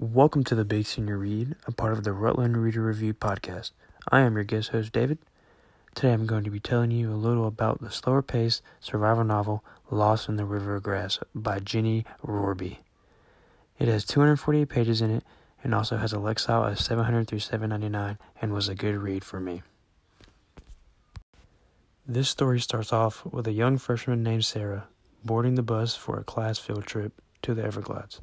Welcome to the Big Senior Read, a part of the Rutland Reader Review podcast. I am your guest host, David. Today I'm going to be telling you a little about the slower paced survival novel Lost in the River of Grass by Ginny Rorby. It has 248 pages in it and also has a Lexile of 700 through 799 and was a good read for me. This story starts off with a young freshman named Sarah boarding the bus for a class field trip to the Everglades.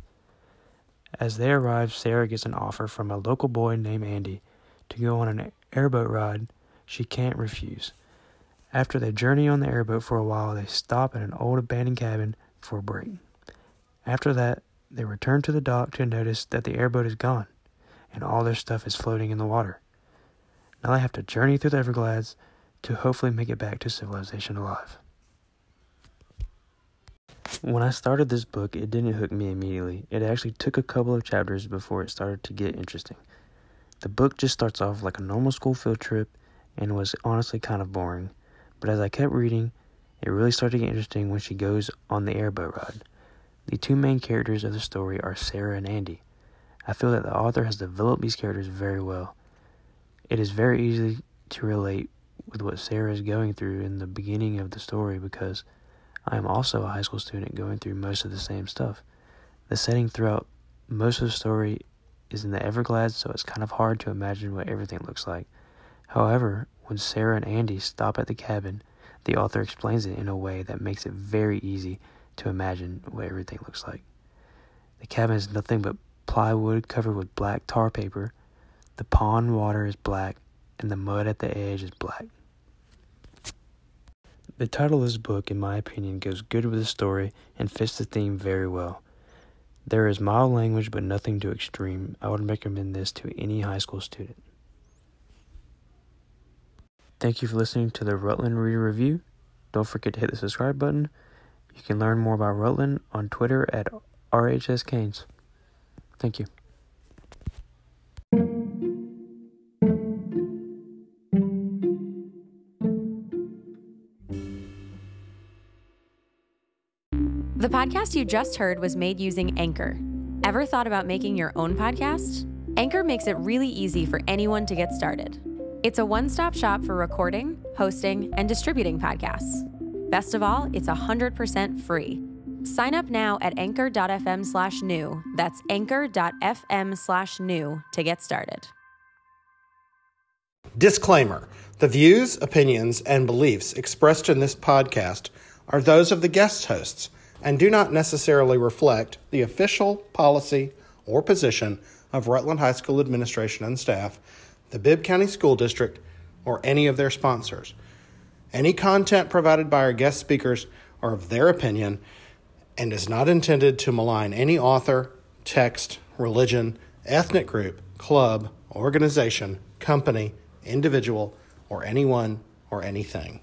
As they arrive, Sarah gets an offer from a local boy named Andy to go on an airboat ride she can't refuse. After they journey on the airboat for a while, they stop at an old abandoned cabin for a break. After that, they return to the dock to notice that the airboat is gone and all their stuff is floating in the water. Now they have to journey through the Everglades to hopefully make it back to civilization alive. When I started this book, it didn't hook me immediately. It actually took a couple of chapters before it started to get interesting. The book just starts off like a normal school field trip and was honestly kind of boring. But as I kept reading, it really started to get interesting when she goes on the airboat ride. The two main characters of the story are Sarah and Andy. I feel that the author has developed these characters very well. It is very easy to relate with what Sarah is going through in the beginning of the story because I am also a high school student going through most of the same stuff. The setting throughout most of the story is in the Everglades, so it's kind of hard to imagine what everything looks like. However, when Sarah and Andy stop at the cabin, the author explains it in a way that makes it very easy to imagine what everything looks like. The cabin is nothing but plywood covered with black tar paper. The pond water is black, and the mud at the edge is black. The title of this book, in my opinion, goes good with the story and fits the theme very well. There is mild language but nothing too extreme. I would recommend this to any high school student. Thank you for listening to the Rutland Reader Review. Don't forget to hit the subscribe button. You can learn more about Rutland on Twitter at RHS Canes. Thank you. The podcast you just heard was made using Anchor. Ever thought about making your own podcast? Anchor makes it really easy for anyone to get started. It's a one stop shop for recording, hosting, and distributing podcasts. Best of all, it's 100% free. Sign up now at anchor.fm slash new. That's anchor.fm slash new to get started. Disclaimer The views, opinions, and beliefs expressed in this podcast are those of the guest hosts and do not necessarily reflect the official policy or position of Rutland High School administration and staff, the Bibb County School District, or any of their sponsors. Any content provided by our guest speakers are of their opinion and is not intended to malign any author, text, religion, ethnic group, club, organization, company, individual, or anyone or anything.